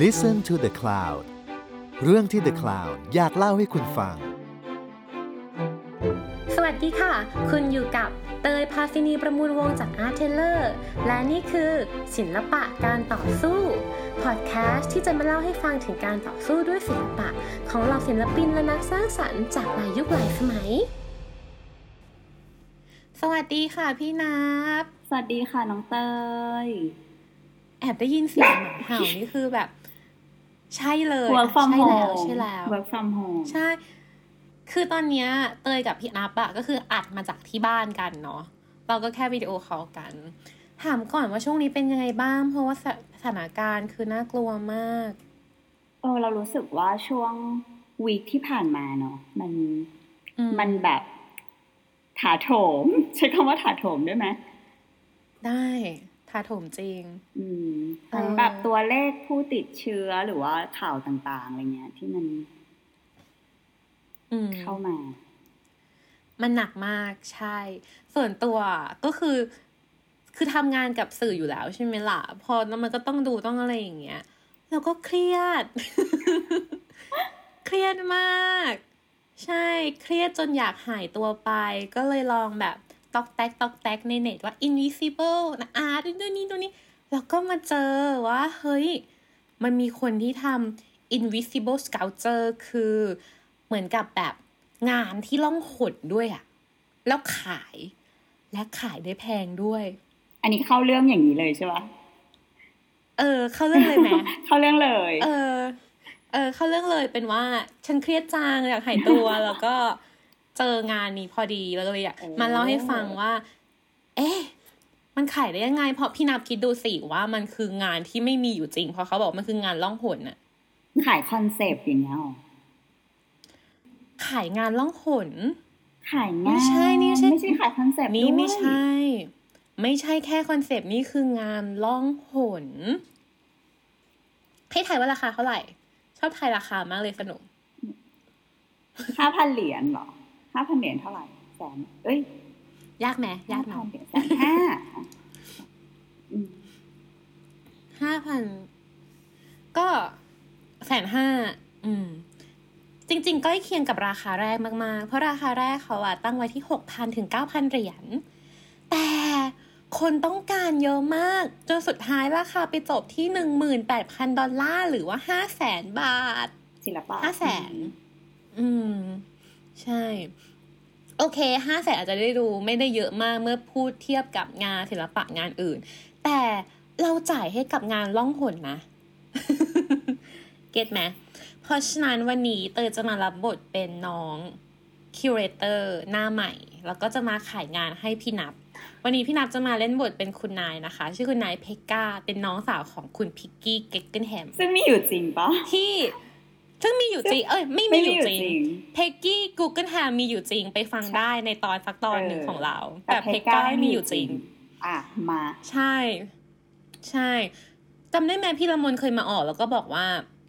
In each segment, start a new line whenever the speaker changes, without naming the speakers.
Listen to the Cloud เรื่องที่ The Cloud อยากเล่าให้คุณฟัง
สวัสดีค่ะ คุณอยู่กับเตยพาซินีประมูลวงจาก Art Taylor และนี่คือศิลปะการต่อสู้พอดแคสต์ที่จะมาเล่าให้ฟังถึงการต่อสู้ด้วยศิลปะ ของเหล่าศิลปินและนักสร้างสรรค์จากหลายยุคหลายสมัย สวัสดีค่ะพี่นับ
สวัสดีค่ะน้องเตย
แอบได้ยินเสียงหมาเห่านี่คือแบบ ใช่เลย
work from
ใช่แล้ว
home
ใช่แล้ว
work from home
ใช่ คือตอนเนี้ยเตยกับพี่นับอะก็คืออัดมาจากที่บ้านกันเนาะเราก็แค่วิดีโอคอลกัน ถามก่อนว่าช่วงนี้เป็นยังไงบ้าง เพราะว่าสสถานการณ์คือน่ากลัวมาก
เออเรารู้สึกว่าช่วงวีคที่ผ่านมาเนาะมัน
อืม
มันแบบถาโถม ใช้คำว่าถาโถมได้ไหม
ได้ ถาโถมจริง
อืมทั้ง
เออ
แบบตัวเลขผู้ติดเชื้อหรือว่าข่าวต่าง ๆ อะไรเงี้ย ที่มัน
อืม
เข้ามา
มันหนักมากใช่ ส่วนตัวก็คือ คือทำงานกับสื่ออยู่แล้วใช่ไหมล่ะ พอแล้วมันก็ต้องดูต้องอะไรอย่างเงี้ย แล้วก็เครียด เครียดมาก ใช่ เครียดจนอยากหายตัวไป ก็เลยลองแบบ ตอกแตกตอกแตกในเน็ตว่า invisible นะอาร์ตตัวนี้ตัวนี้แล้วก็มาเจอว่าเฮ้ย มันมีคนที่ทำ invisible sculpture คือเหมือนกับแบบงานที่ล่องหนด้วยอะแล้วขายและขายได้แพงด้วย
อันนี้เข้าเรื่องอย่างนี้เลยใช่ปะ
เออ เข้าเรื่องเลยไหม
เข้าเรื่องเลย
เออ เออ เข้าเรื่องเลยเป็นว่า ฉันเครียดจังอยากหายตัวแล้วก็ เจองานนี้พอดีแล้วเลยอยากมาเล่าให้ฟังว่า เอ๊ะมันขายได้ยังไง เพราะพี่นับคิดดูสิว่ามันคืองานที่ไม่มีอยู่จริง เพราะเขาบอกมันคืองานล่องหนอะ
ขายคอนเซปต์อย่างเงี้ยหรอ
ขายงานล่องหน
ขายงาน
ไม่ใช่นี่ไม่ใช่
ไม่ใช่ขายคอนเซปต์
นี่
ด้วย
ไม่ใช่ ไม่ใช่แค่คอนเซปต์นี่คืองานล่องหนให้ทายว่าราคาเท่าไหร่ ชอบทายราคามากเลยสนุก
ห้าพันเหรียญเหรอ ห้าพันเหรียญเท่าไหร่แสนเอ้ย
ยากไหมยากไหม
5,000เหรียญแสนห้าอืม
ห้าพันก็แสนห้าอืม จริง ๆ ใกล้เคียงกับราคาแรกมาก ๆ เพราะราคาแรกเขาอะตั้งไว้ที่หกพันถึงเก้าพันเหรียญแต่คนต้องการเยอะมาก จนสุดท้ายราคาไปจบที่หนึ่งหมื่นแปดพันดอลลาร์หรือว่าห้าแสนบาท
ศิลปะ
ห้าแสน อืม ใช่ โอเคห้าแสนอาจจะได้ดูไม่ได้เยอะมากเมื่อพูดเทียบกับงานศิลปะงานอื่น แต่เราจ่ายให้กับงานล่องหนนะ get ไหมเพราะฉะนั้นวันนี้เตยจะมารับบทเป็นน้อง curator หน้าใหม่ แล้วก็จะมาขายงานให้พี่นับ วันนี้พี่นับจะมาเล่นบทเป็นคุณนายนะคะ ชื่อคุณนายเพกกาเป็นน้องสาวของคุณ Peggy Guggenheim
ซึ่งมีอยู่จริงปะ
ที่ ซึ่งมีอยู่จริง เอ้ยไม่
ไม่
มี
มี
อยู่
อยู่
จริง
จริง
Peggy Guggenheim มีอยู่จริงไปฟังได้ในตอนสักตอนหนึ่ง
เออ
ของเรา
แต่
แต่เพกก้าไม่มีอยู่จริง
อะมา
ใช่ ใช่จำได้ไหมพี่ละมนเคยมาออกแล้วก็บอกว่า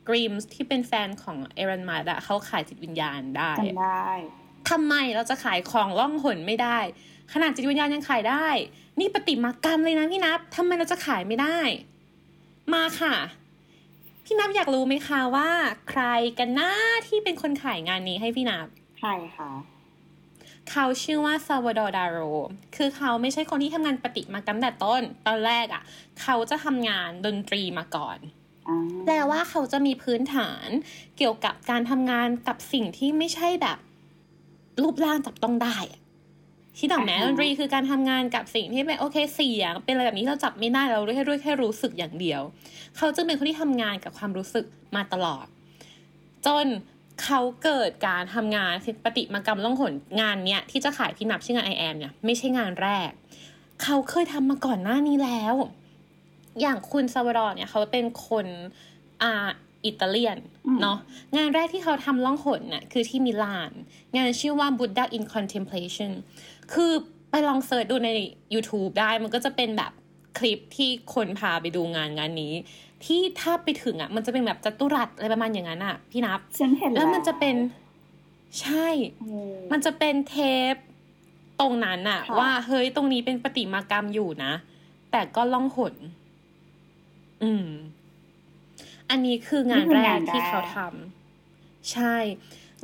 กรีมส์ที่เป็นแฟนของเอรันมาดอะเขาขายจิตวิญญาณได้
จำได้
ทำไมเราจะขายของล่องหนไม่ได้ ขนาดจิตวิญญาณยังขายได้ นี่ปฏิมากรรมเลยนะพี่นับทำไมเราจะขายไม่ได้ มาค่ะ พี่นับอยากรู้ไหมคะว่า ใครกันหน้าที่เป็นคนขายงานนี้ให้พี่นับ
ใครคะ
เขาชื่อว่าซาวาดอร์ดาโร คือเขาไม่ใช่คนที่ทำงานปฏิมากรรมแต่ต้น ตอนแรกอะ่ะ เขาจะทำงานดนตรีมาก่อน
อ่า
แปลว่าเขาจะมีพื้นฐานเกี่ยวกับการทำงานกับสิ่งที่ไม่ใช่แบบ รูปร่างจับต้องได้อะ ที่ดอกแม้ดนตรีคือการทำงานกับสิ่งที่เป็นโอเคเสียง เป็นอะไรแบบนี้เราจับไม่ได้เราแค่ด้วยแค่รู้สึกอย่างเดียว เขาจึงเป็นคนที่ทำงานกับความรู้สึกมาตลอด จนเขาเกิดการทำงานปฏิมากรรมล่องหนงานเนี้ยที่จะขายพี่นับชื่องานไอแอมเนี่ยไม่ใช่งานแรก เขาเคยทำมาก่อนหน้านี้แล้ว อย่างคุณซาวาดอร์เนี่ยเขาเป็นคนอ่าอิตาเลียน
อืม
เนาะงานแรกที่เขาทำล่องหนน่ะคือที่มิลาน งานชื่อว่า Buddha in Contemplation คือไปลองเสิร์ชดูใน YouTube ได้มันก็จะเป็นแบบคลิปที่คนพาไปดูงานงานนี้ ที่ถ้าไปถึงอะ มันจะเป็นแบบจัตุรัสอะไรประมาณอย่างนั้นอะ พี่นับ
ฉันเห็น
แล้วมันจะเป็นใช่
เออ
มันจะเป็นเทปตรงนั้นอะ
ค่ะ
ว่าเฮ้ยตรงนี้เป็นประติมากรรมอยู่นะ แต่ก็ล่องหนอืม อันนี้คืองานแรกที่เขาทำใช่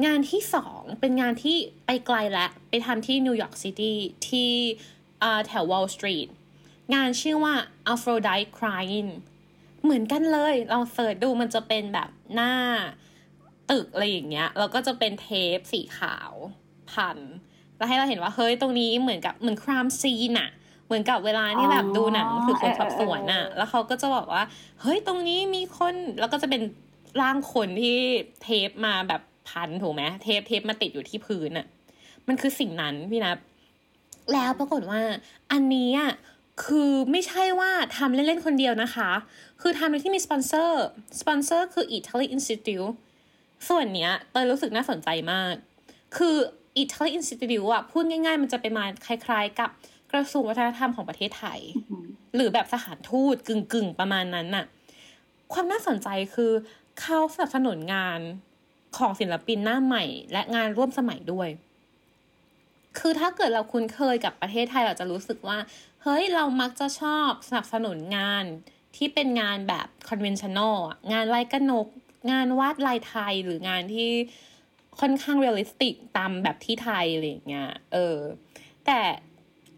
งานที่สองเป็นงานที่ไปไกลและ ไปทำที่นิวยอร์กซิตี้ที่แถววอลล์สตรีทงานชื่อว่า Aphrodite Crying เหมือนกันเลยเราเสิร์ชดูมันจะเป็นแบบหน้าตึกอะไรอย่างเงี้ยแล้วก็จะเป็นเทปสีขาวพัน แล้วให้เราเห็นว่าเฮ้ยตรงนี้เหมือนกับเหมือนครามซีนอะเหมือนกับเวลาที่แบบดูหนังสืบสวนสอบสวนอะแล้วเขาก็จะบอกว่า เฮ้ยตรงนี้มีคนแล้วก็จะเป็นร่างคนที่เทปมาแบบ พันถูกไหมเทปเทปมาติดอยู่ที่พื้นอะมันคือสิ่งนั้นพี่นะแล้วปรากฏว่า อันนี้อะคือไม่ใช่ว่าทำเล่น ๆ คนเดียวนะคะ คือทำโดยที่มีสปอนเซอร์สปอนเซอร์คือ Italy Institute ส่วนเนี้ยเตยรู้สึกน่าสนใจมาก คือ Italy Institute อะพูดง่าย ๆ มันจะเป็นมาคล้าย ๆ กับกระทรวงวัฒนธรรมของประเทศไทย หรือแบบสถานทูตกึ่งๆ ประมาณนั้นน่ะ ความน่าสนใจคือเขาสนับสนุนงาน ของศิลปินหน้าใหม่ และงานร่วมสมัยด้วย คือถ้าเกิดเราคุ้นเคยกับประเทศไทยเราจะรู้สึกว่า เฮ้ยเรามักจะชอบสนับสนุนงานที่เป็นงานแบบ conventional งานลายกระนก งานวาดลายไทยหรืองานที่ค่อนข้าง realistic ตามแบบที่ไทยอะไรอย่างเงี้ย เออ แต่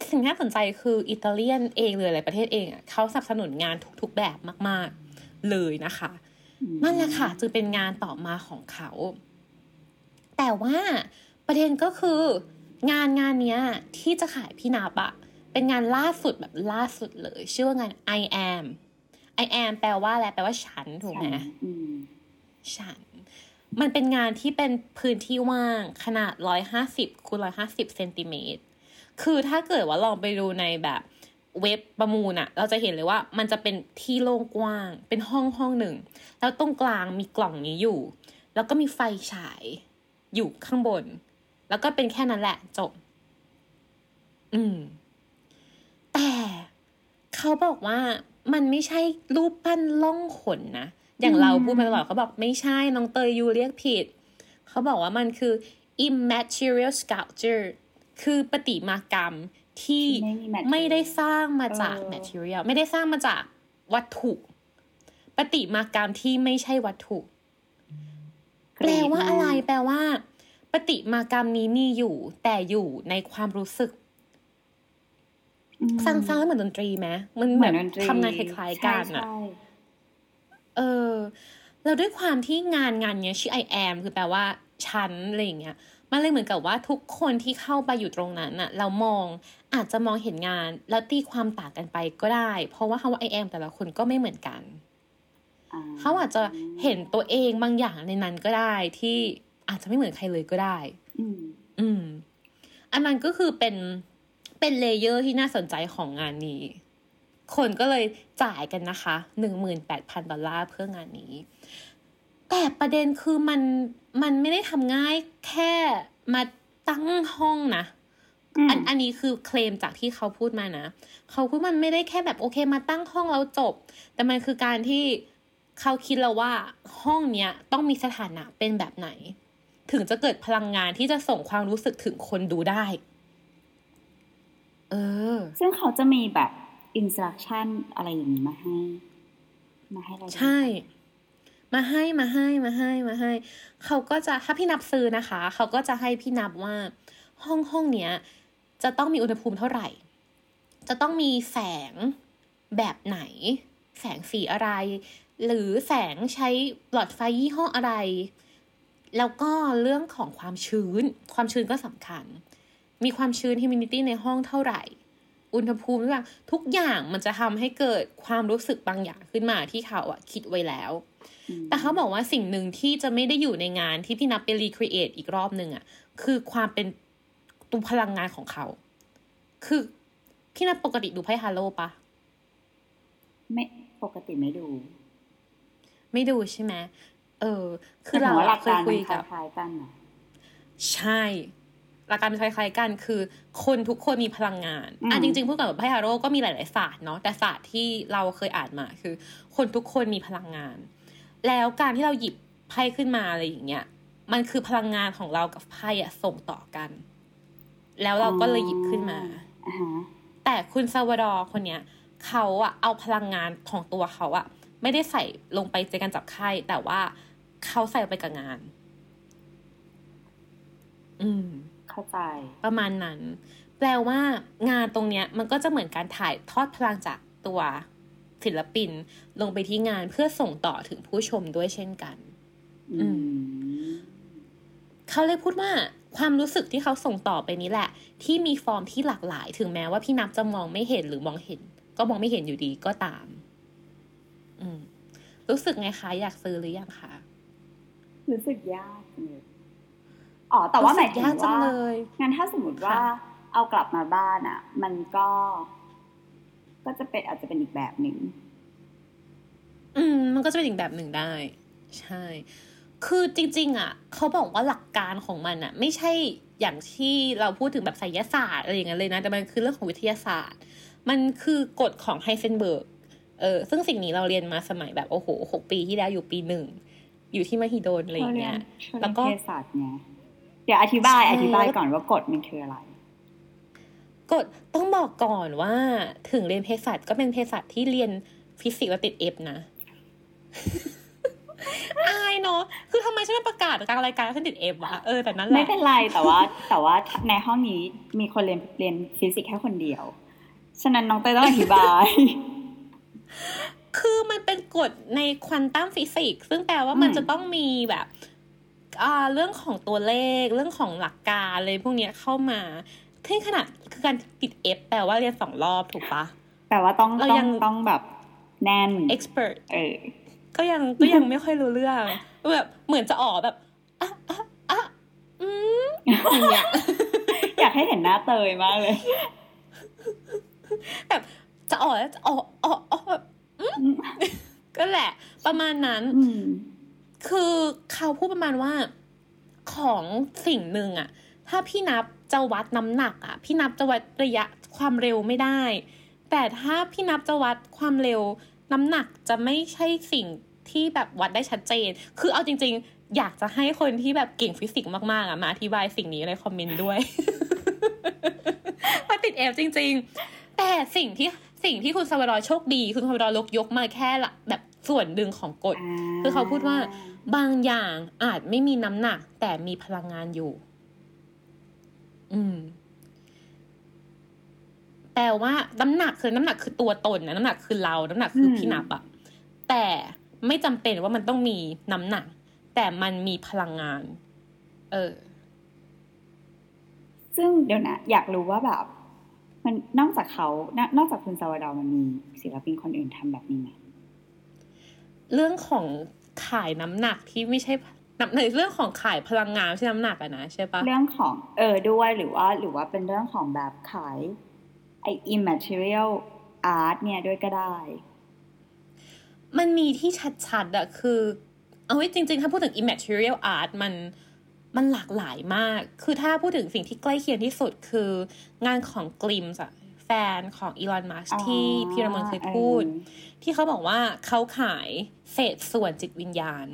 สิ่งที่น่าสนใจคืออิตาเลียนเองเลยหลายประเทศเองอะเขาสนับสนุนงานทุกๆแบบมาก ๆ เลยนะคะ นั่นแหละค่ะจึงเป็นงานต่อมาของเขา แต่ว่าประเด็นก็คืองานงานเนี้ยที่จะขายพี่นาบอะเป็นงานล่าสุดแบบล่าสุดเลย ชื่อว่างาน I am I am แปลว่าอะไรแปลว่าฉันถูกไหมฉัน มันเป็นงานที่เป็นพื้นที่ว่างขนาดร้อยห้าสิบคูณร้อยห้าสิบเซนติเมตร คือถ้าเกิดว่าลองไปดูในแบบ เว็บประมูลอะเราจะเห็นเลยว่ามันจะเป็นที่โล่งกว้าง เป็นห้องห้องหนึ่ง แล้วตรงกลางมีกล่องนี้อยู่ แล้วก็มีไฟฉายอยู่ข้างบน แล้วก็เป็นแค่นั้นแหละจบ อืม แต่เขาบอกว่ามันไม่ใช่รูปปั้นล่องขนนะ อย่างเราพูดมาตลอดเขาบอกไม่ใช่น้องเตยยูเรียกผิด เขาบอกว่ามันคือ immaterial sculpture คือปฏิมากรรม ที่ไม่ได้สร้างมาจาก material ไม่ได้สร้างมาจากวัตถุปฏิมากรรมที่ไม่ใช่วัตถุ แปลว่าอะไร แปลว่า ปฏิมากรรมนี้มีอยู่ แต่อยู่ในความรู้สึกฟังฟังแล้วเหมือนดนตรีไหมมันแบบทำงานคล้ายๆกันอะเออแล้วด้วยความที่งานงานเนี้ยชื่อ I am คือแปลว่า ฉันอะไรอย่างเงี้ย มันเลยเหมือนกับว่าทุกคนที่เข้าไปอยู่ตรงนั้นอะเรามองอาจจะมองเห็นงาน แล้วตีความต่างกันไปก็ได้ เพราะว่าคำว่า I am แต่ละคนก็ไม่เหมือนกันเขาอาจจะเห็นตัวเองบางอย่างในนั้นก็ได้ที่อาจจะไม่เหมือนใครเลยก็ได้ อืมอันนั้นก็คือเป็นเป็นเลเยอร์ที่น่าสนใจของงานนี้ คนก็เลยจ่ายกันนะคะหนึ่งหมื่นแปดพันดอลลาร์เพื่องานนี้ แต่ประเด็นคือมันมันไม่ได้ทำง่ายแค่มาตั้งห้องนะอันอันนี้คือเคลมจากที่เขาพูดมานะ เขาพูดมันไม่ได้แค่แบบโอเคมาตั้งห้องแล้วจบ แต่มันคือการที่เขาคิดแล้วว่าห้องเนี้ยต้องมีสถานะเป็นแบบไหน ถึงจะเกิดพลังงานที่จะส่งความรู้สึกถึงคนดูได้ เออ
ซึ่งเขาจะมีแบบอินสตรักชั่นอะไรอย่างนี้มาให้ มาให้เรา
ใช่ มาให้มาให้มาให้มาให้ เขาก็จะถ้าพี่นับซื้อนะคะ เขาก็จะให้พี่นับว่า ห้องห้องเนี้ยจะต้องมีอุณหภูมิเท่าไหร่ จะต้องมีแสงแบบไหน แสงสีอะไร หรือแสงใช้หลอดไฟยี่ห้ออะไร แล้วก็เรื่องของความชื้น ความชื้นก็สำคัญ มีความชื้น humidity ในห้องเท่าไหร่ อุณหภูมิต่างทุกอย่างมันจะทำให้เกิดความรู้สึกบางอย่างขึ้นมาที่เขาอะคิดไว้แล้ว แต่เขาบอกว่าสิ่งหนึ่งที่จะไม่ได้อยู่ในงานที่พี่นับไป recreate อีกรอบหนึ่งอะคือความเป็นตัวพลังงานของเขา คือพี่นับปกติดูไพ่ทาโรต์ปะ
ไม่ปกติไม่ดู
ไม่ดูใช่ไหมเออ คือเราเคยคุยกับใช่ หลักการเป็นคล้ายๆกันคือคนทุกคนมีพลังงานอะจริงๆพูดกับไพ่ทาโรต์ก็มีหลายๆศาสตร์เนาะแต่ศาสตร์ที่เราเคยอ่านมาคือ คนทุกคนมีพลังงาน แล้วการที่เราหยิบไพ่ขึ้นมาอะไรอย่างเงี้ยมันคือพลังงานของเรากับไพ่อะส่งต่อกัน แล้วเราก็เลยหยิบขึ้นมาแต่คุณซาวดอร์คนเนี้ยเขาอะเอาพลังงานของตัวเขาอะไม่ได้ใส่ลงไปในการจับไข้แต่ว่าเขาใส่ไปกับงาน อืม
เข้าใจ
ประมาณนั้น แปลว่างานตรงเนี้ยมันก็จะเหมือนการถ่ายทอดพลังจากตัวศิลปินลงไปที่งานเพื่อส่งต่อถึงผู้ชมด้วยเช่นกัน
อืม
เขาเลยพูดว่าความรู้สึกที่เขาส่งต่อไปนี้แหละ ที่มีฟอร์มที่หลากหลาย ถึงแม้ว่าพี่นับจะมองไม่เห็นหรือมองเห็น ก็มองไม่เห็นอยู่ดีก็ตาม อืม รู้สึกไงคะ อยากซื้อหรือยังคะ
รู้สึกยากจังเลย อ๋อ แต่ว่าหมายถึง
รู้สึกยากจัง
ว่า
เลย
งั้นถ้าสมมติว่า
ค่ะ
เอากลับมาบ้านอะ มันก็ ก็จะเป็นอาจจะเป็นอีกแบบหนึ่ง
อืม มันก็จะเป็นอีกแบบหนึ่งได้ ใช่ คือจริง ๆ อะเขาบอกว่าหลักการของมันอะ ไม่ใช่อย่างที่เราพูดถึงแบบไสยศาสตร์อะไรอย่างเงี้ยเลยนะ แต่มันคือเรื่องของวิทยาศาสตร์ มันคือกฎของไฮเซนเบิร์กเออซึ่งสิ่งนี้เราเรียนมาสมัยแบบโอ้โหหกปีที่แล้วอยู่ปีหนึ่งอยู่ที่มหิดลอะไรอย่างเงี้ย
เขาเรี
แล้
ยน
วก็
เภสัชไงเดี๋ยวอธิบาย
ใช่
อธิบายก่อนว่ากฎมันคืออะไร
กฎต้องบอกก่อนว่าถึงเรียนเภสัชก็เป็นเภสัชที่เรียนฟิสิกส์แล้วติด F นะอายเนาะ คือทำไมฉันไม่ประกาศกลางรายการว่าฉันติด F วะเออแต่นั่นแห
ไม่เป็นไรแต่ว่า แต่ว่าในห้องนี้มีคนเรียนเรียนฟิสิกส์แค่คนเดียว ฉะนั้นน้องเตยต้องอธิบาย
คือมันเป็นกฎในควอนตัมฟิสิกส์ซึ่งแปลว่ามัน
อืม
จะต้องมีแบบอ่า เรื่องของตัวเลข เรื่องของหลักการอะไรพวกเนี้ยเข้ามาที่ขนาดคือการติดเอฟแปลว่าเรียนสองรอบถูกปะ
แต่ว่าต้อง
เรา
ต้อ
ยัง
งต้องแบบแน่น
expert
เออ
ก็ยังก็ยังไม่ค่อยรู้เรื่องแบบเหมือนจะออกแบบอะอะอะอืมอย่างเงี้ย
อยากให้เห็นหน้าเตยมากเลย
แบบจะออกแล้วจะออกออกออกแบบอืมก็แหละ ประมาณนั้น
อืม
คือเขาพูดประมาณว่าของสิ่งหนึ่งอะถ้าพี่นับจะวัดน้ำหนักอะพี่นับจะวัดระยะความเร็วไม่ได้ แต่ถ้าพี่นับจะวัดความเร็ว น้ำหนักจะไม่ใช่สิ่งที่แบบวัดได้ชัดเจน คือเอาจริง ๆ อยากจะให้คนที่แบบเก่งฟิสิกส์มากๆอะมาอธิบายสิ่งนี้ในคอมเมนต์ด้วยมาติดเอฟจริง ๆ แต่สิ่งที่สิ่งที่คุณสวรอยโชคดี คุณสวรอยลกยกมาแค่ละแบบส่วนหนึ่งของกฎ คือเขาพูดว่า บางอย่างอาจไม่มีน้ำหนัก แต่มีพลังงานอยู่ อืม แปลว่าน้ำหนักคือน้ำหนักคือตัวตนนะน้ำหนักคือเรา น้ำหนักคือ
ม
พี่นับอะแต่ไม่จำเป็นว่ามันต้องมีน้ำหนัก แต่มันมีพลังงาน เออ
ซึ่งเดี๋ยวนะ อยากรู้ว่าแบบ มันนอกจากเขานนอกจากคุณซาวดาวมันมีศิลปินคนอื่นทำแบบนี้ไหม
เรื่องของ ขายน้ำหนักที่ไม่ใช่น้ำในเรื่องของขายพลังงานไม่ใช่น้ำหนักอะนะใช่ปะ
เรื่องของเออด้วยหรือว่าหรือว่าเป็นเรื่องของแบบขายไอ immaterial art เนี่ยด้วยก็ได้
มันมีที่ชัดๆอะคือ เอาไว้จริง ๆ ถ้าพูดถึง immaterial art มันมันหลากหลายมาก คือถ้าพูดถึงสิ่งที่ใกล้เคียงที่สุดคืองานของกลิมส์อะแฟนของอีลอน มัส
อ๋อ
ที่พี่ระเมนเคยพูด
เออ
ที่เขาบอกว่าเขาขายเศษส่วนจิตวิญญาณ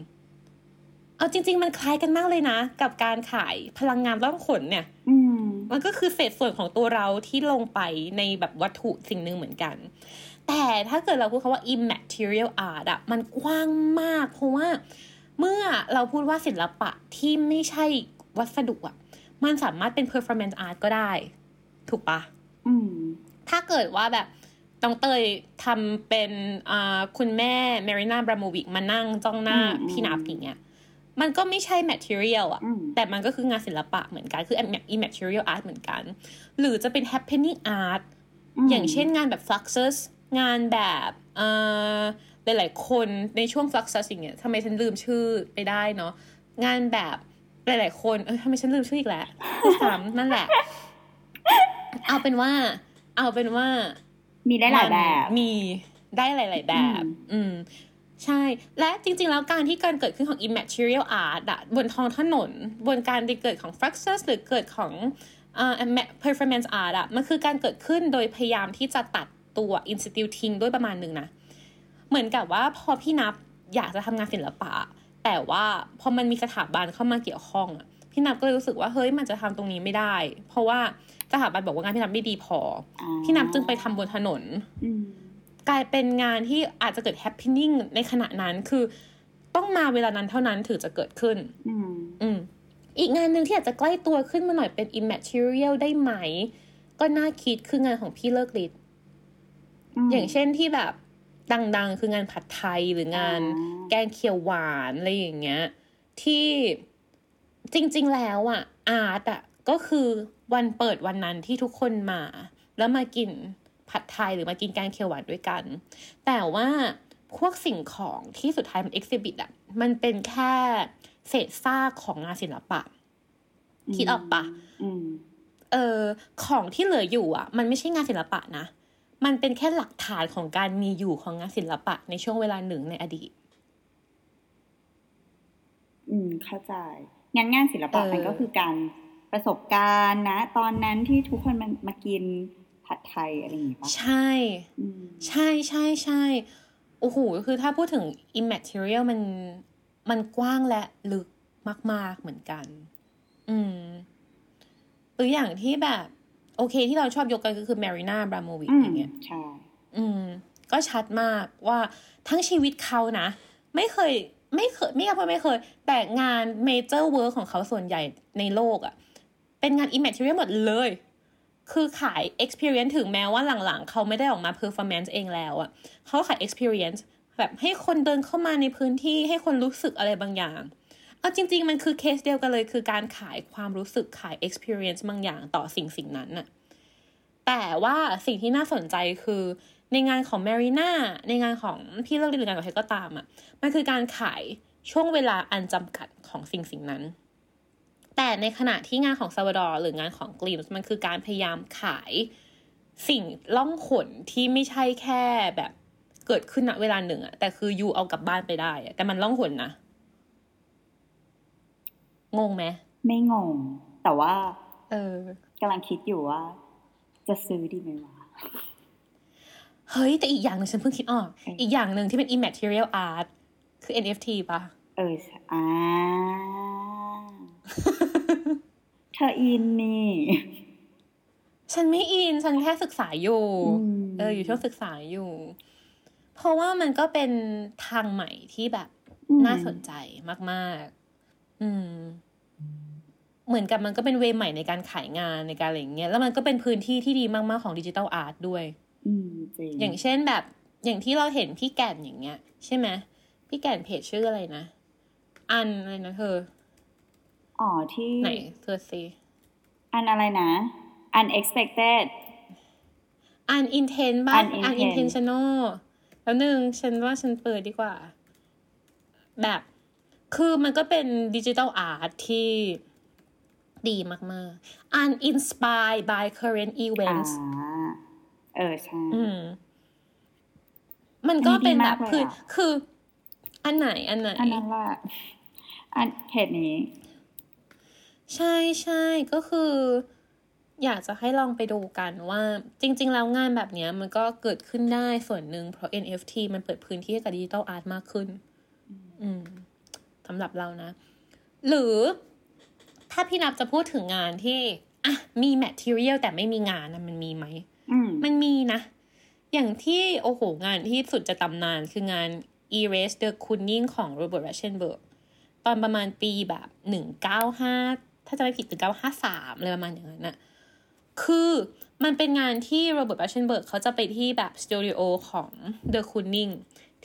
เอาจริง ๆ มันคล้ายกันมากเลยนะ กับการขายพลังงานร่องขนเนี่ย
อืม
มันก็คือเศษส่วนของตัวเราที่ลงไปในแบบวัตถุสิ่งหนึ่งเหมือนกัน แต่ถ้าเกิดเราพูดคำว่า immaterial art อะมันกว้างมาก เพราะว่าเมื่อเราพูดว่าศิลปะที่ไม่ใช่วัสดุอะมันสามารถเป็น performance art ก็ได้ ถูกปะ
อืม
ถ้าเกิดว่าแบบต้องเตยทำเป็นอ่าคุณแม่เมรินาบราโมวิกมานั่งจ้องหน้า
อืม
พี่นับอย่างเงี้ยมันก็ไม่ใช่ material อะ
อืม
แต่มันก็คืองานศิลปะเหมือนกัน คือ immaterial art เหมือนกัน หรือจะเป็น happening art
ม
อย่างเช่นงานแบบ fluxus งานแบบเอ่อหลายๆคนในช่วง fluxus อย่างเงี้ยทำไมฉันลืมชื่อไปได้เนาะ งานแบบหลาย ๆ คน เออทำไมฉันลืมชื่ออีกแล้วที่ซ้ำนั่นแหละ เอาเป็นว่า เอาเป็นว่า
มีได้หลายแบบ
มันมีได้หลาย ๆ แบบ
อืม
อืม ใช่ และจริง ๆ แล้วการที่การเกิดขึ้นของ immaterial art อะบนท้องถนน บนการที่เกิดของ fluxus หรือเกิดของอ่า performance art อะมันคือการเกิดขึ้นโดยพยายามที่จะตัดตัว institute ทิ้งด้วยประมาณหนึ่งนะ เหมือนกับว่าพอพี่นับอยากจะทำงานศิลปะ แต่ว่าพอมันมีสถาบันเข้ามาเกี่ยวข้องอะพี่นับก็เลยรู้สึกว่าเฮ้ยมันจะทำตรงนี้ไม่ได้ เพราะว่า สถาบันบอกว่างานพี่นับไม่ดีพอ
อ่า
พี่นับจึงไปทำบนถนน
อืม
กลายเป็นงานที่อาจจะเกิด happening ในขณะนั้นคือต้องมาเวลานั้นเท่านั้นถึงจะเกิดขึ้น
อืม
อืมอีกงานหนึ่งที่อาจจะใกล้ตัวขึ้นมาหน่อยเป็น immaterial ได้ไหม ก็น่าคิดคืองานของพี่เลิกฤทธิ์
ม
อย่างเช่นที่แบบดัง ๆ คืองานผัดไทยหรืองาน
อ่า
แกงเขียวหวานอะไรอย่างเงี้ย ที่จริง ๆ แล้วอะอาร์ตอะก็คือ วันเปิดวันนั้นที่ทุกคนมา แล้วมากินผัดไทยหรือมากินแกงเขียวหวานด้วยกัน แต่ว่าพวกสิ่งของที่สุดท้ายมันเอ็กซิบิอะมันเป็นแค่เศษซากของงานศิลปะ คิดออกปะ
อืม
เออของที่เหลืออยู่อะมันไม่ใช่งานศิลปะนะ มันเป็นแค่หลักฐานของการมีอยู่ของงานศิลปะในช่วงเวลาหนึ่งในอดีต
อืม เข้าใจ งานงานศิลปะ
เออ
มันก็คือการ ประสบการณ์นะ ตอนนั้นที่ทุกคนมันมากินผัดไทยอะไรอย่างงี้ปะ
ใช่
อืม
ใช่ใช่ใช่โอ้โหคือถ้าพูดถึง immaterial มันมันกว้างและลึกมาก ๆเหมือนกัน อืมหรืออย่างที่แบบ โอเคที่เราชอบยกกันก็คือ Marina Abramovic
อืม
อย่างเงี้ย
ใช่
อืม ก็ชัดมากว่าทั้งชีวิตเขานะ ไม่เคย ไม่เคย ไม่อยากพูดไม่เคย แต่งาน major work ของเขาส่วนใหญ่ในโลกอะ่ะ เป็นงาน immaterial หมดเลย คือขาย experience ถึงแม้ว่าหลังๆ เขาไม่ได้ออกมา performance เองแล้วอะเขาขาย experience แบบให้คนเดินเข้ามาในพื้นที่ให้คนรู้สึกอะไรบางอย่าง เอาจริง ๆ มันคือเคสเดียวกันเลย คือการขายความรู้สึกขาย experience บางอย่างต่อสิ่งสิ่งนั้นน่ะ แต่ว่าสิ่งที่น่าสนใจคือในงานของ Marina ในงานของพี่เลิกเรียนหรืองานของใครก็ตามอะ มันคือการขายช่วงเวลาอันจำกัดของสิ่งสิ่งนั้น แต่ในขณะที่งานของ Salvatore หรืองานของกลีมส์มันคือการพยายามขายสิ่งล่องหนที่ไม่ใช่แค่แบบเกิดขึ้นณเวลาหนึ่งอะแต่คือ you เอากลับบ้านไปได้อะแต่มันล่องหนนะงงไหม
ไม่งง แต่ว่า
เออ
กำลังคิดอยู่ว่า จะซื้อดีไหมวะ
เฮ้ย แต่อีกอย่างหนึ่งฉันเพิ่งคิดออก
เอออี
อีกอย่างหนึ่งที่เป็น immaterial art คือ NFT ปะ
เอออ่า เธออินนี่
ฉันไม่อิน ฉันแค่ศึกษาอยู่
อืม
เออ อยู่ช่วงศึกษาอยู่ เพราะว่ามันก็เป็นทางใหม่ที่แบบ
อืม
น่าสนใจมาก ๆ อืม เหมือนกับมันก็เป็นเวย์ใหม่ในการขายงานในการอะไรอย่างเงี้ย แล้วมันก็เป็นพื้นที่ที่ดีมาก ๆ ของดิจิทัลอาร์ตด้วย
อืมจริง
อย่างเช่นแบบ อย่างที่เราเห็นพี่แก่นอย่างเงี้ย ใช่ไหมพี่แก่นเพจชื่ออะไรนะ un อะไรนะเธอ
อ๋อที่
ไหนเธอสิ
un อะไรนะ unexpected
uninten บ้าง
Uninten
unintentional แล้วหนึ่งฉันว่าฉันเปิดดีกว่า แบบ คือมันก็เป็น digital art ที่ดีมากๆ uninspired by current
อ่า
events
เออใช่
อืมมันก็เป็นแบบ
อันนี้ดีมากเลย
คือ
อะ
คือ อันไหน อันไหน
อันนั้นแหละอันเพจนี้
ใช่ใช่ก็คือ อยากจะให้ลองไปดูกันว่าจริง ๆ แล้วงานแบบเนี้ยมันก็เกิดขึ้นได้ส่วนหนึ่งเพราะ NFT มันเปิดพื้นที่ให้กับดิจิทัลอาร์ตมากขึ้น อืมสำหรับเรานะ หรือถ้าพี่นับจะพูดถึงงานที่อะมี material แต่ไม่มีงานนะมันมีไหม
อืม
มันมีนะ อย่างที่โอ้โหงานที่สุดจะตำนานคืองาน Erased de Kooning ของ Robert Rauschenberg ตอนประมาณปีแบบหนึ่งเก้าห้า ถ้าจะไม่ผิดหนึ่งเก้าห้าสามอะไรประมาณอย่างนั้นน่ะคือมันเป็นงานที่ Robert Rauschenberg เขาจะไปที่แบบสตูดิโอของ de Kooning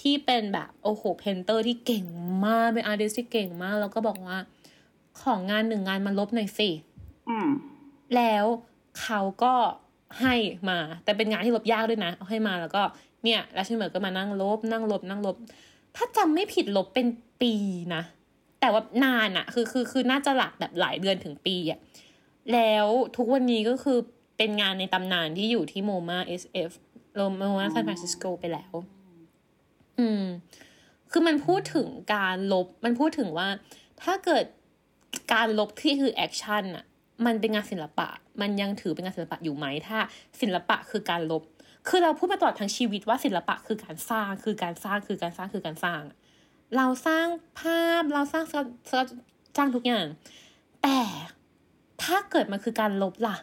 ที่เป็นแบบโอ้โห painter ที่เก่งมาก เป็น artist ที่เก่งมาก แล้วก็บอกว่า ของงานหนึ่งงานมาลบหน่อยสิ
อืม
แล้วเขาก็ให้มา แต่เป็นงานที่ลบยากด้วยนะ เอาให้มาแล้วก็เนี่ย Rauschenberg ก็มานั่งลบ นั่งลบ นั่งลบ ถ้าจำไม่ผิดลบเป็นปีนะ แต่ว่านานอะคือคือคือน่าจะหลักแบบหลายเดือนถึงปีอะแล้วทุกวันนี้ก็คือเป็นงานในตำนานที่อยู่ที่โมมา SF โรโมมาซานฟรานซิสโกไปแล้ว อืม คือมันพูดถึงการลบ มันพูดถึงว่า ถ้าเกิดการลบที่คือ action อะมันเป็นงานศิลปะ มันยังถือเป็นงานศิลปะอยู่ไหม ถ้า ศิลปะคือการลบ คือเราพูดมาตลอดทั้งชีวิตว่าศิลปะคือการสร้าง คือการสร้าง คือการสร้าง คือการสร้าง เราสร้างภาพเราสร้างสร้างสร้างทุกอย่าง แต่ถ้าเกิดมันคือการลบล่ะ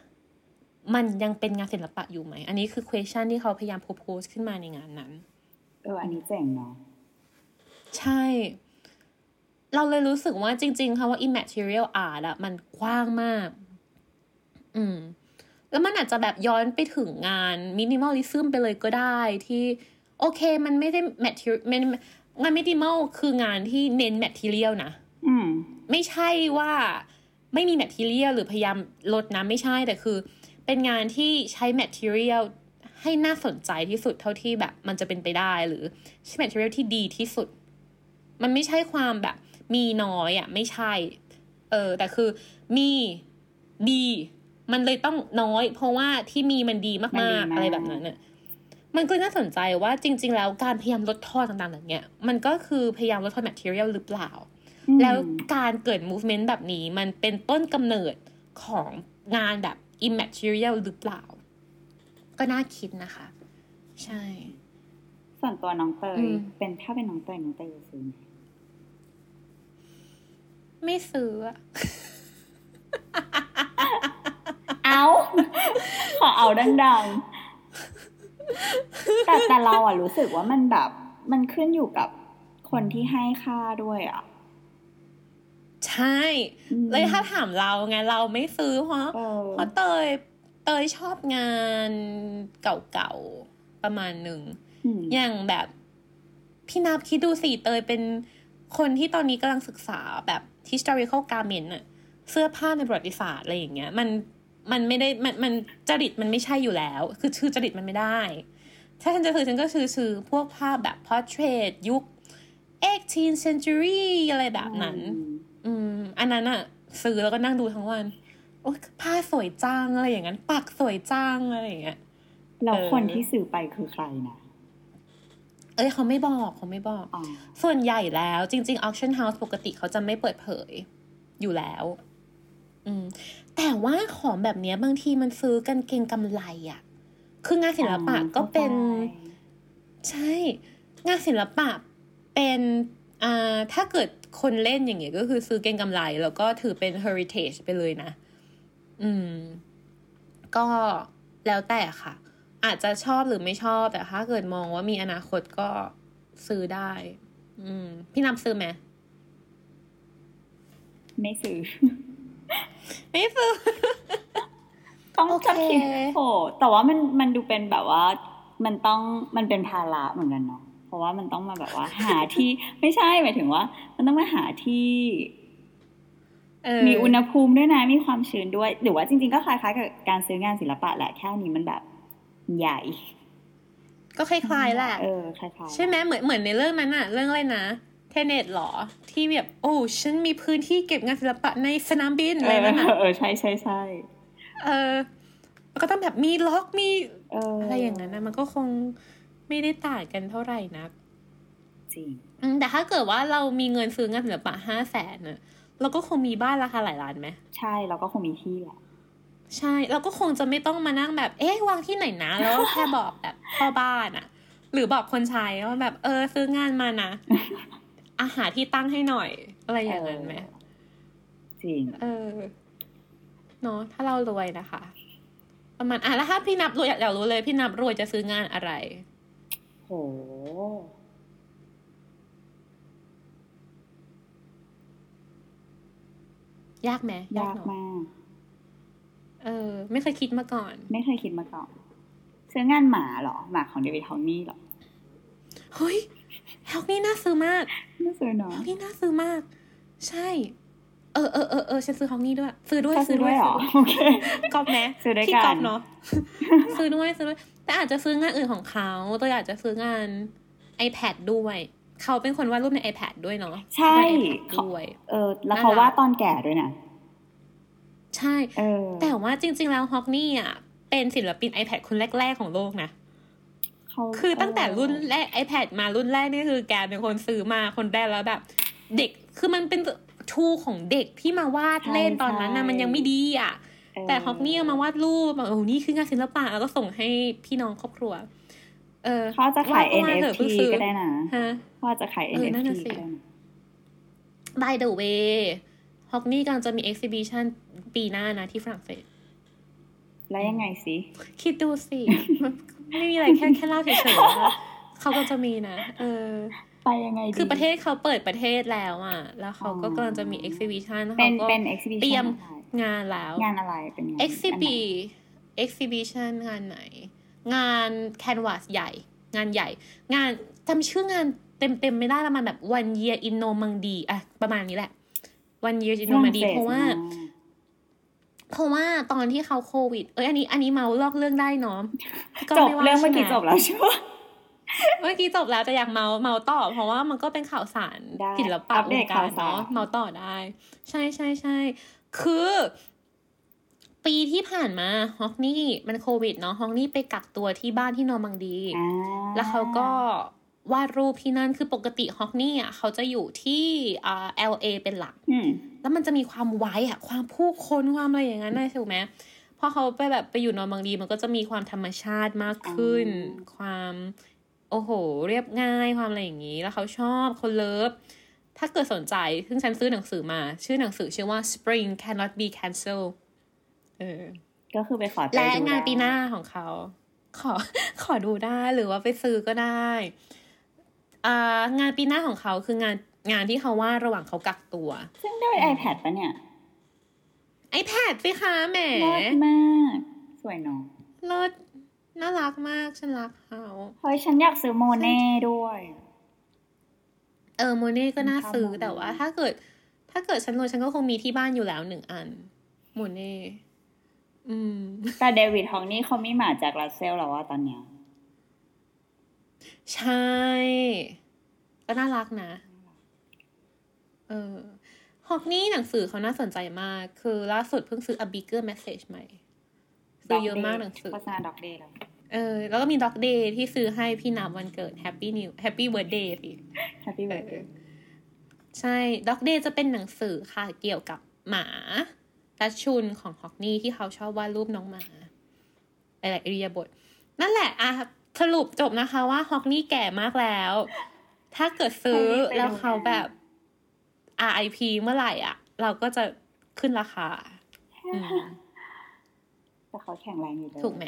มันยังเป็นงานศิลปะอยู่ไหม อันนี้คือ question ที่เขาพยายามโพสขึ้นมาในงานนั้น
เออ อันนี้เจ๋งเนาะ
ใช่ เราเลยรู้สึกว่าจริง ๆค่ะว่า immaterial art อะมันกว้างมาก อืม แล้วมันอาจจะแบบย้อนไปถึงงาน minimalism ไปเลยก็ได้ที่ โอเค มันไม่ได้ material มันงาน minimal คืองานที่เน้น material นะ
อืม
ไม่ใช่ว่าไม่มี material หรือพยายามลดนะไม่ใช่แต่คือ เป็นงานที่ใช้ material ให้น่าสนใจที่สุดเท่าที่แบบมันจะเป็นไปได้หรือใช้ material ที่ดีที่สุด มันไม่ใช่ความแบบ มีน้อยอะ ไม่ใช่ เออ แต่คือมีดี มันเลยต้องน้อย เพราะว่าที่มีมันดี
มัน
มา
ดี
ก
มาก
ๆ อะไรแบบนั้นน่ะ มันก็น่าสนใจว่าจริง ๆ แล้วการพยายามลดทอนต่างๆเหล่านี้มันก็คือพยายามลดทอน material หรือเปล่า
อืม
แล้วการเกิด movement แบบนี้มันเป็นต้นกำเนิดของงานแบบ immaterial หรือเปล่า ก็น่าคิดนะคะ ใช่
ส่วนตัวน้องเตย
อืม
เป็นถ้าเป็นน้องเตยน้องเตยจะซื้อไหม
ไม่ซื้ออะ
เอา ขอเอาดังๆ แต่แต่เราอะรู้สึกว่ามันแบบมันขึ้นอยู่กับคนที่ให้ค่าด้วยอะ
ใช่
อืม
เลยถ้าถามเราไงเราไม่ซื้อเพราะ
เออ
เพราะเตยเตยชอบงานเก่าๆประมาณหนึ่ง
อืม
อย่างแบบพี่นับคิดดูสิเตยเป็นคนที่ตอนนี้กำลังศึกษาแบบ historical garment อะเสื้อผ้าในประวัติศาสตร์อะไรอย่างเงี้ย มัน มันไม่ได้มันมันจริตมันไม่ใช่อยู่แล้ว คือชื่อจริตมันไม่ได้ ถ้าฉันจะซื้อฉันก็ซื้อซื้อพวกภาพแบบ portrait ยุค 18th century อะไรแบบนั้น อืม อันนั้นอะซื้อแล้วก็นั่งดูทั้งวัน โอ๊ยผ้าสวยจังอะไรอย่างนั้น ปักสวยจังอะไรอย่างเงี้ย
แล้ว
เออ
คนที่ซื้อไปคือใครนะ
เอ้ยเขาไม่บอกเขาไม่บอก
อ๋อ
ส่วนใหญ่แล้วจริง ๆ auction house ปกติเขาจะไม่เปิดเผยอยู่แล้ว อืม แต่ว่าของแบบเนี้ยบางทีมันซื้อกันเก่งกำไรอะ่ะคืองานศิลปะก็เป็น ใช่ งานศิลปะเป็นอ่าถ้าเกิดคนเล่นอย่างเงี้ยก็คือซื้อเก่งกำไร แล้วก็ถือเป็น heritage ไปเลยนะ อืม ก็แล้วแต่ค่ะ อาจจะชอบหรือไม่ชอบ แต่ถ้าเกิดมองว่ามีอนาคตก็ซื้อได้ อืม พี่นำซื้อไหม
ไม่ซื้อ
ไม่ซื้อ
ต้อง
โอเค
จะคิดโอ้แต่ว่ามันมันดูเป็นแบบว่า มันต้องมันเป็นภาระเหมือนกันเนาะเพราะว่ามันต้องมาแบบว่า หาที่ไม่ใช่หมายถึงว่า มันต้องมาหาที่
เออ
มีอุณหภูมิด้วยนะมีความชื้นด้วย หรือว่าจริง ๆ ก็คล้ายๆกับการซื้องานศิลปะแหละแค่นี้มันแบบใหญ่
ก็คล้ายๆแหละ
เออคล้ายๆ
ใช่ไหมเหมือนเหมือนในเรื่องนั้นอะเรื่องอะไรนะ เทเน็ตหรอ ที่แบบโอ้ฉันมีพื้นที่เก็บงานศิลปะในสนามบิน
เอ
อะไร
อ
นั่นอะ
เออใช่ใช่ใช่
เออแล้วก็ต้องแบบมีล็อกมี
เอออ
อะไรอย่างนั้นนะมันก็คงไม่ได้ต่างกันเท่าไหร่นัก
จริง
อืมแต่ถ้าเกิดว่าเรามีเงินซื้องานศิลปะห้าแสนอะเราก็คงมีบ้านราคาหลายล้านไหม
ใช่เราก็คงมีที่แหละ
ใช่เราก็คงจะไม่ต้องมานั่งแบบ เอ๊ะวางที่ไหนนะแล้วก็แค่บอกแบบพ่อบ้านอะหรือบอกคนใช้ว่าแบบ เออ ซื้องานมานะ อาหารที่ตั้งให้หน่อย อะไรอย่างนั้นไหม
จริง
เออเนาะถ้าเรารวยนะคะ ประมาณอะแล้วถ้าพี่นับรวยอยากอยากรู้เลย พี่นับรวยจะซื้องานอะไร
โห
ยากไหม
ยาก
เนอะ
มาก
เออ ไม่เคยคิดมาก่อน
ไม่เคยคิดมาก่อนซื้องานหมาเหรอ หมาของเดวิดฮองนี่เหรอ
เฮ้ย แฮกนี่น่าซื้อมาก
ไม่ซื้อเนาะ
ฮอกนี่น่าซื้อมาก ใช่ เออเออเออเออฉันซื้อฮอกนี่ด้วย ซื้อด้วย
ถ้าซื้อด้วยเหรอโอเค
กอบแม
ซื้อด้วย
พี่
กัน
กอบเนาะซื้อด้วยซื้อด้วย แต่อาจจะซื้องานอื่นของเขาตัวอยากจะซื้องาน iPad ด้วยเขาเป็นคนวาดรูปใน iPad ด้วยเนาะ
ใช่
วาด iPad
เขา
ด้วย
เออ แล้ว
น่า
เขา
รัก
วาดตอนแก่ด้วยนะ
ใช่
เออ
แต่ว่าจริง ๆ แล้วฮอกนี่อะเป็นศิลปิน iPad คนแรก ๆ ของโลกนะ
เขา
คือตั้งแต่รุ่นแรก iPad มารุ่นแรกนี่คือแกเป็นคนซื้อมาคนแรกแล้วแบบ เด็กคือมันเป็นทูของเด็กที่มาวาดเล่นตอนนั้นนะมันยังไม่ดีอะ
เออ
แต่ฮอกนี่เอามาวาดรูปแบบโอ้โหนี่คืองานศิลปะแล้วก็ส่งให้พี่น้องครอบครัว เออ
เขาจะขาย
วดก็วดเถอะ
NFT
เพิ่งซื้อ
ก็ได้นะ
ฮะ
เขาจะขาย
เออนั่น
NFT
น่ะสิ
ก็ได้นะ
by the way ฮอกนี่กำลังจะมี exhibition ปีหน้านะที่ฝรั่งเศส
แล้วยังไงสิ
คิดดูสิ ไม่มีอะไรแค่แค่เล่าเฉยๆว่าเขาก็จะมีนะ เออ
ไปยังไงดี
คือประเทศเขาเปิดประเทศแล้วอะ แล้วเขาก็
อ๋อ
กำลังจะมี exhibition
เป็
เขา
น
ก็
เป็น exhibition
เตรียม
อะไร
งานแล้ว
งานอะไรเป็นงาน
exhibit exhibition งานไหน งาน canvas ใหญ่ งานใหญ่ งานจำชื่องานเต็มๆไม่ได้แล้วมันแบบ one year in Normandy อะประมาณนี้แหละ one year in
ฝรั่ง
Normandy
เศส
เพราะว่า
มก
เพราะว่าตอนที่เขาโควิด เอ้ยอันนี้อันนี้เมาลอกเรื่องได้เนาะก็
จบ
ไว่า
เรื่องเมื่อกี้
ใช่ไห
จบแล้วใช่ไหม
เมื่อกี้จบแล้วแต่อยากเมาเมาต่อ เพราะว่ามันก็เป็นข่าวสาร
ได้
ศิลปะ
อัป
ว
เด
ง
ต
กา
ข่ารวสาร
เนาะเมาต่อได้ ใช่ใช่ใช่คือ ปีที่ผ่านมาฮอกนี่มันโควิดเนาะฮอกนี่ไปกักตัวที่บ้านที่นอร์มังดี
อ่า
แล้วเขาก็ วาดรูปที่นั่นคือปกติฮอกนี่อะเขาจะอยู่ที่อ่า LA เป็นหลัก
อืม
แล้วมันจะมีความไว้อะความผู้คนความอะไรอย่างนั้นนะถูกไหมพอเขาไปแบบไปอยู่นอนบางดีมันก็จะมีความธรรมชาติมากขึ้น ความโอ้โห เรียบง่ายความอะไรอย่างนี้ แล้วเขาชอบคนเลิฟถ้าเกิดสนใจ ซึ่งฉันซื้อหนังสือมา ชื่อหนังสือชื่อว่า Spring Cannot Be Cancelled เออ
ก็คือไปขอไป
และ
ดู
งาน
ได้
ปีหน้าของเขา ขอขอดูได้หรือว่าไปซื้อก็ได้อ่า งานปีหน้าของเขาคืองานงานที่เขาวาดระหว่างเขากักตัว
ซึ่งได้ iPad ปะเนี่ย
iPad สิคะแหม
เลิศมาก สวยเนาะ
เลิศน่ารักมากฉันรักเขา
เฮ้ยฉันอยากซื้อโมเน่ด้วย
เออโมเน่ก็น่าซื้อ
ชอบโมเน่
แต่ว่า ถ้าเกิด ถ้าเกิดฉันรวยฉันก็คงมีที่บ้านอยู่แล้วหนึ่งอันโมเน่อืม
แต่ David Hockney เขามีหมา Jack Russell แล้วว่าตอนเนี้ย
ใช่ ก็น่ารักนะ เออ Hockney หนังสือเขาน่าสนใจมาก คือล่าสุดเพิ่งซื้อ A Bigger Message ใหม่ ซื้อเยอะมากหนังสือ
โฆษณา Dog Day แล้ว
เออ แล้วก็มี Dog Day ที่ซื้อให้พี่นับวันเกิด Happy New Happy Birthday สิ
Happy Birthday
ใช่ Dog Day จะเป็นหนังสือค่ะ เกี่ยวกับหมาดัชชุนของ Hockney ที่เขาชอบวาดรูปน้องหมาหลายๆอิริยาบถนั่นแหละอะ สรุปจบนะคะว่าฮอกนี่แก่มากแล้ว ถ้าเกิดซื้อแล้วเขาแบบ RIP เมื่อไหร่อะ เราก็จะขึ้นราคาอืม
แต่เขาแข็งแรงอยู่เลย
ถูกไหม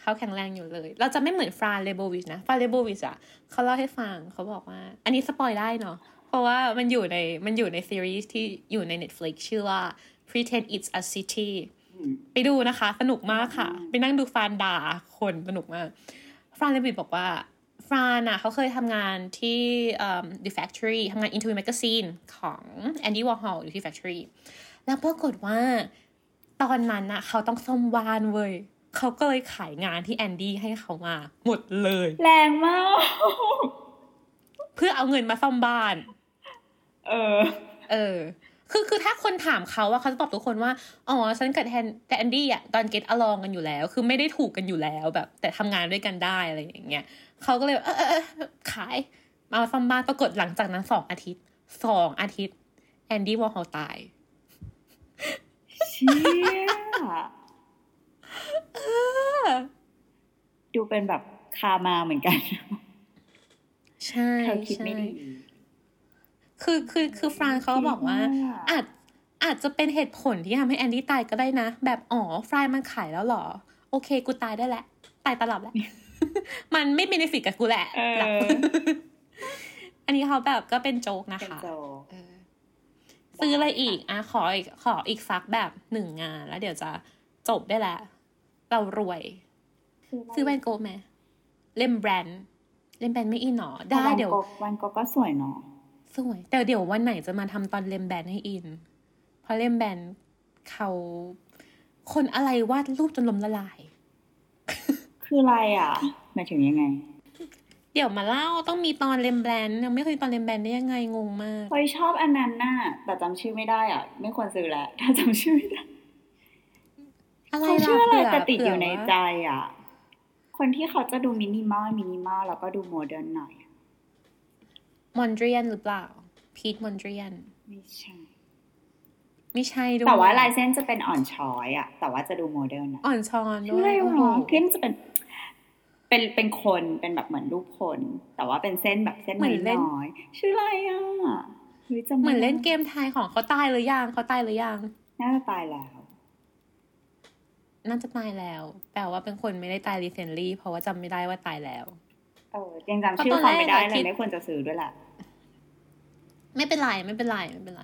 เขาแข็งแรงอยู่เลย เราจะไม่เหมือนฟรานเลโบวิชนะ ฟรานเลโบวิชอะเขาเล่าให้ฟังเขาบอกว่า อันนี้สปอยได้เนาะ เพราะว่ามันอยู่ในมันอยู่ในซีรีส์ที่อยู่ใน Netflix ชื่อว่า Pretend It's a City
อืม
ไปดูนะคะ สนุกมากค่ะ ไปนั่งดูฟรานด่าคนสนุกมาก ฟรานเลวิดบอกว่า ฟรานอะเขาเคยทำงานที่เอิ่ม The Factory ทำงาน Interview Magazine ของ Andy Warhol อยู่ที่ Factory แล้วปรากฏว่าตอนนั้นน่ะ เขาต้องซ่อมบ้านเว้ยเขาก็เลยขายงานที่แอนดี้ให้เขามา หมดเลย
แรงมาก
เพื่อเอาเงินมาซ่อมบ้าน
เออ
เออ คือคือถ้าคนถามเขาว่าเขาจะตอบทุกคนว่า อ๋อ ฉันกับแทนแต่แอนดี้อะ don't get along กันอยู่แล้ว คือไม่ได้ถูกกันอยู่แล้วแบบ แต่ทำงานด้วยกันได้อะไรอย่างเงี้ยเขาก็เลยเออเออเออขายมาซ่อมบ้านปรากฏหลังจากนั้นสองอาทิตย์สองอาทิตย์ แอนดี้วอร์ฮอลตาย
เชี่ยดูเป็นแบบ karma เหมือนกัน
ใช่
เขาคิด
ใช่
ไม่ดี
คือคือคือฟรานเขาก็บอกว่า
คิดมาก
อาจอาจจะเป็นเหตุผลที่ทำให้แอนดี้ตายก็ได้นะ แบบอ๋อฟรายมันขายแล้วเหรอ โอเค กูตายได้แล้วตายตลับแล้วมันไม่เบนฟิตกับกูแหละ
เออ
หลักอันนี้เขาแบบก็เป็นโจ๊กนะ
เป็น
คะ
โจ
เออซื้ออะไรอีกอะขออีกขออีกสักแบบหนึ่งงาน แล้วเดี๋ยวจะจบได้แล้วเรารวย ซื้อแวนโกะไหมเล่มแบรนด์เล่มแบรนด์ไม่อินหรอได้เดี๋ยว
วันก็ก็สวยเนาะ
สวย แต่เดี๋ยววันไหนจะมาทำตอนเล่มแบรนด์ให้อิน เพราะเล่มแบรนด์เขาคนอะไรวาดรูปจนล้มละลาย
คืออะไรอะหมายถึงยังไง
เดี๋ยวมาเล่าต้องมีตอนเล่มแบรนด์ยังไม่เคยตอนเล่มแบรนด์ได้ยังไงงงมาก
เฮ้ยชอบอันนั้นน่ะแต่จำชื่อไม่ได้อะ ไม่ควรซื้อแล้วถ้าจำชื่อไม่ได้
อะไร
เขา
ล่ะ
ชื่ออะไร
เผื่
แต่ติดอยู่ใน
เผื่ว่า
ใจอะ คนที่เขาจะดูมินิมอลมินิมอลแล้วก็ดูโมเดิร์นหน่อย
มอนเดรียนหรือเปล่า พีทมอนเดรียน
ไม่ใช่
ไม่ใช่ด้วย
แต่ว่าลายเส้นจะเป็นอ่อนช้อยอะแต่ว่าจะดูโมเดิร์นอะ
อ่อนช้อน
ชื่
ด้
อ
ว
อะไร
ยโอ้โห
วะที่มันจะเป็น เป็นเป็นคนเป็นแบบเหมือนรูปคน แต่ว่าเป็นเส้นแบบเส้นน้อยๆชื่ออะไรอะหรือจะ
เหมือนเล่นเกมไทายของเขาตายหรือยังเขาตายหรือยัง
น่าจะตายแล้ว
น่าจะตายแล้ว แปลว่าเป็นคนไม่ได้ตาย recently เพราะว่าจำไม่ได้ว่าตายแล้ว
เออยังจำชื่อเขาไม่ได้เลยไม่ควรจะซื้อด้วยแหละ
ไม่เป็นไรไม่เป็นไรไม่เป็นไร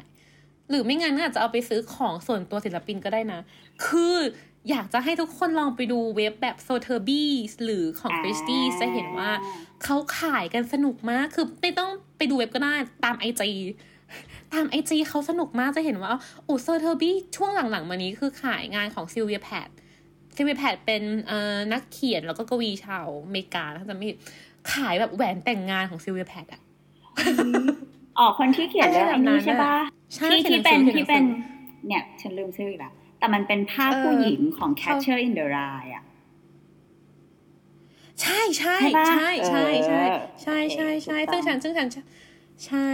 หรือไม่งั้นอาจจะเอาไปซื้อของส่วนตัวศิลปินก็ได้นะ คืออยากจะให้ทุกคนลองไปดูเว็บแบบ s o t h e r b y s หรือของ
อ่า
Christie จะเห็นว่าเขาขายกันสนุกมาก คือไม่ต้องไปดูเว็บก็ได้ตามไอจีตามไอจีเขาสนุกมากจะเห็นว่าโอ้ s o t h e r b y ช่วงหลังๆมานี้คือขายงานของ Sylvia Plath Sylvia Plath เป็นเอ่อนักเขียนแล้วก็กวีชาวอเมริกาถ้าจะไม่ผิดขายแบบแหวนแต่งงานของ Sylvia Plath อะ
อ๋อคนที่เขียนเรื่อง
อะไร
อั
แบบ
น
นั้
นี้
น
ใช่ปะ
ใช่
ที่
เขียน
ที่
หนังสือ
เป็นที่เป็น
เขียนหนังสือ
เนี่ย ฉันลืมชื่ออีกแล้วแต่มันเป็นภาพ
เออ
ผู้หญิงของ Catcher in the Rye อะ
ใช่ใช่
ใช่ปะ
ใช่ใช่ใช่
เออ
ใช่ใช่ใช่
โอเค
ซึ่งฉันซึ่งฉันใช่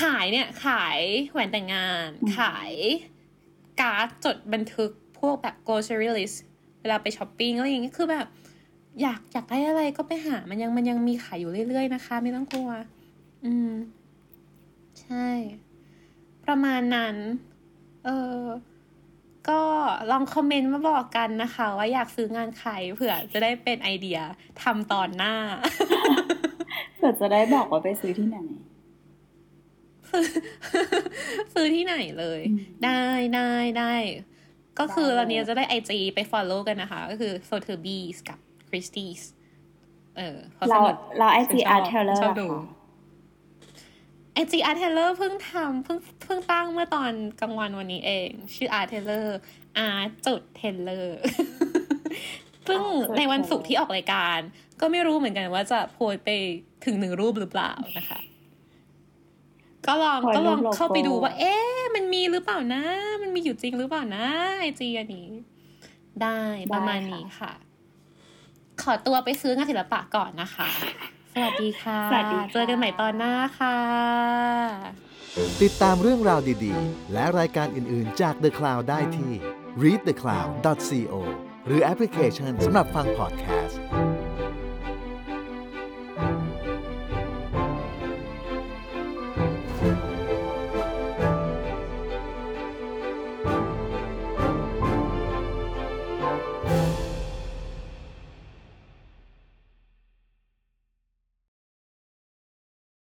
ขายเนี่ย ขายแหวนแต่งงาน ขายการ์ดจดบันทึกพวกแบบ grocery list เวลาไปช้อปปิ้งอะไรอย่างเงี้ยคือแบบ อยากอยากได้อะไรก็ไปหามันยังมันยังมีขายอยู่เรื่อยๆนะคะ ไม่ต้องกลัว อืม ใช่ ประมาณนั้น เออ ก็ลองคอมเมนต์มาบอกกันนะคะ ว่าอยากซื้องานใครเผื่อจะได้เป็นไอเดียทำตอนหน้า
เผื่อจะได้บอกว่าไปซื้อที่ไหน
ซื้อที่ไหนเลย
อืม
ได้ได้ได้ก็คือ
ได้เลย
ตอนนี้จะได้ไอจีไป follow กันนะคะ ก็คือ s o t h e r b e e s กับ Christie's เออเพราะส
เรา
นุก
เราไอจี
ฉันช
อา
อบ
ร์เทเลอร์
ชอบดู ไอจีอาร์เทเลอร์เพิ่งทำเพิ่งเพิ่งตั้งเมื่อตอนกลางวันวันนี้เอง ชื่ออาร์เทเลอร์อาร์จุดเทเลอร์ซึ่งในวันศุกร์ที่ออกรายการ ก็ไม่รู้เหมือนกันว่าจะโพสต์ไปถึงหนึ่งรูปหรือเปล่านะคะ ก็ลอง
โพสต์
ก็ลอง
รูปโลโก้
เข้าไปดูว่า เอ๊ะมันมีหรือเปล่านะ มันมีอยู่จริงหรือเปล่านะ IG อันนี้ ได้ประมาณนี้ค่ะ ขอตัวไปซื้องานศิลปะก่อนนะคะ สวัสดีค่ะ
สวัสดีค่ะ
เจอกันใหม่ตอนหน้าค่ะ
ติดตามเรื่องราวดีๆ และรายการอื่นๆจาก The Cloud ได้ที่ readthecloud.co หรือแอปพลิเคชันสำหรับฟังพอดแคสต์